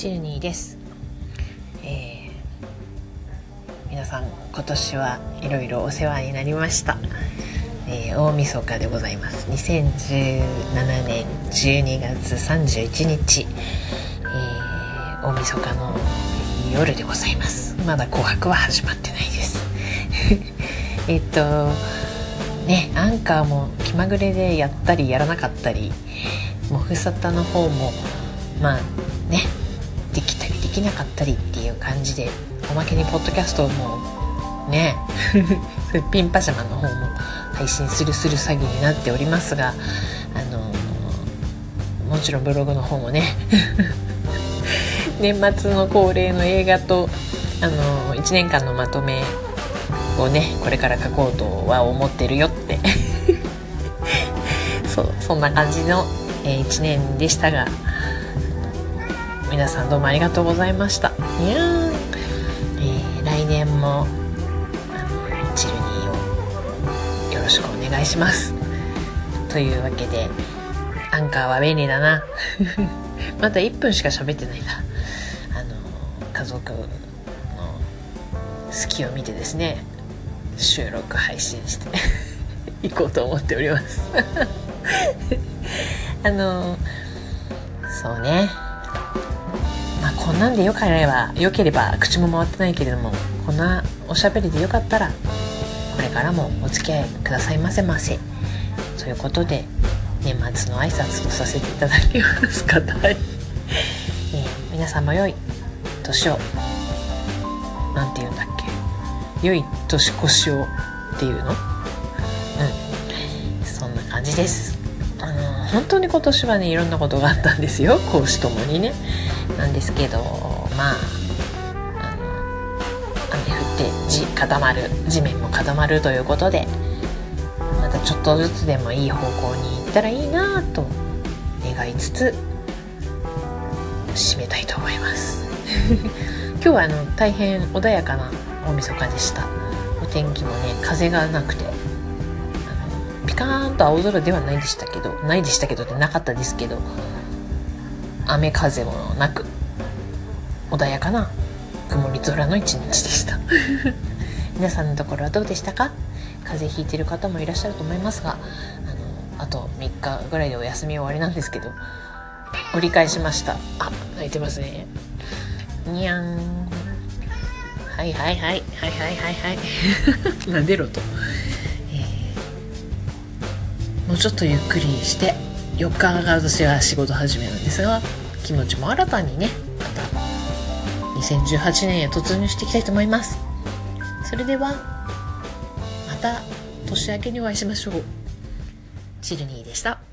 シルニーです、えー皆さん今年はいろいろお世話になりました、えー大晦日でございます。2017年12月31日、えー大晦日の夜でございます。まだ紅白は始まってないです。えっとねアンカーも気まぐれでやったりやらなかったりもふさたの方もまあねできたりできなかったりっていう感じでおまけにポッドキャストもねすっぴんパジャマの方も配信するする詐欺になっておりますがあのもちろんブログの方もね 年末の恒例の映画とあの1年間のまとめをねこれから書こうとは思ってるよって。そうそんな感じの、え1年でしたが皆さんどうもありがとうございました。いやー、えー来年もあのチルニーをよろしくお願いします。というわけでアンカーは便利だな。まだ1分しか喋ってないな。あの家族の好きを見てですね収録配信して 行こうと思っております。あのそうね。こんなんでよければよければ口も回ってないけれどもこんなおしゃべりでよかったらこれからもお付き合いくださいませませ。ということで年末の挨拶とさせていただきますか。はい、えー皆さんも良い年を。なんて言うんだっけ。良い年越しをっていうの？うん。そんな感じです。あの本当に今年はねいろんなことがあったんですよ。講師ともにね。なんですけどまああの雨降って地固まる地面も固まるということでまたちょっとずつでもいい方向に行ったらいいなと願いつつ締めたいと思います。今日はあの大変穏やかな大晦日でした。お天気もね風がなくてカーンと青空ではないでしたけどないでしたけどってなかったですけど雨風もなく穏やかな曇り空の一日でした。皆さんのところはどうでしたか？風邪ひいてる方もいらっしゃると思いますがあのあと3日ぐらいでお休み終わりなんですけど折り返しました。あ泣いてますね。にゃん。はいはいはい。はいはいはいはい。撫でろと、もうちょっとゆっくりして4日が私は仕事始めるんですが気持ちも新たにねまた2018年へ突入していきたいと思います。それではまた年明けにお会いしましょう。チルニーでした。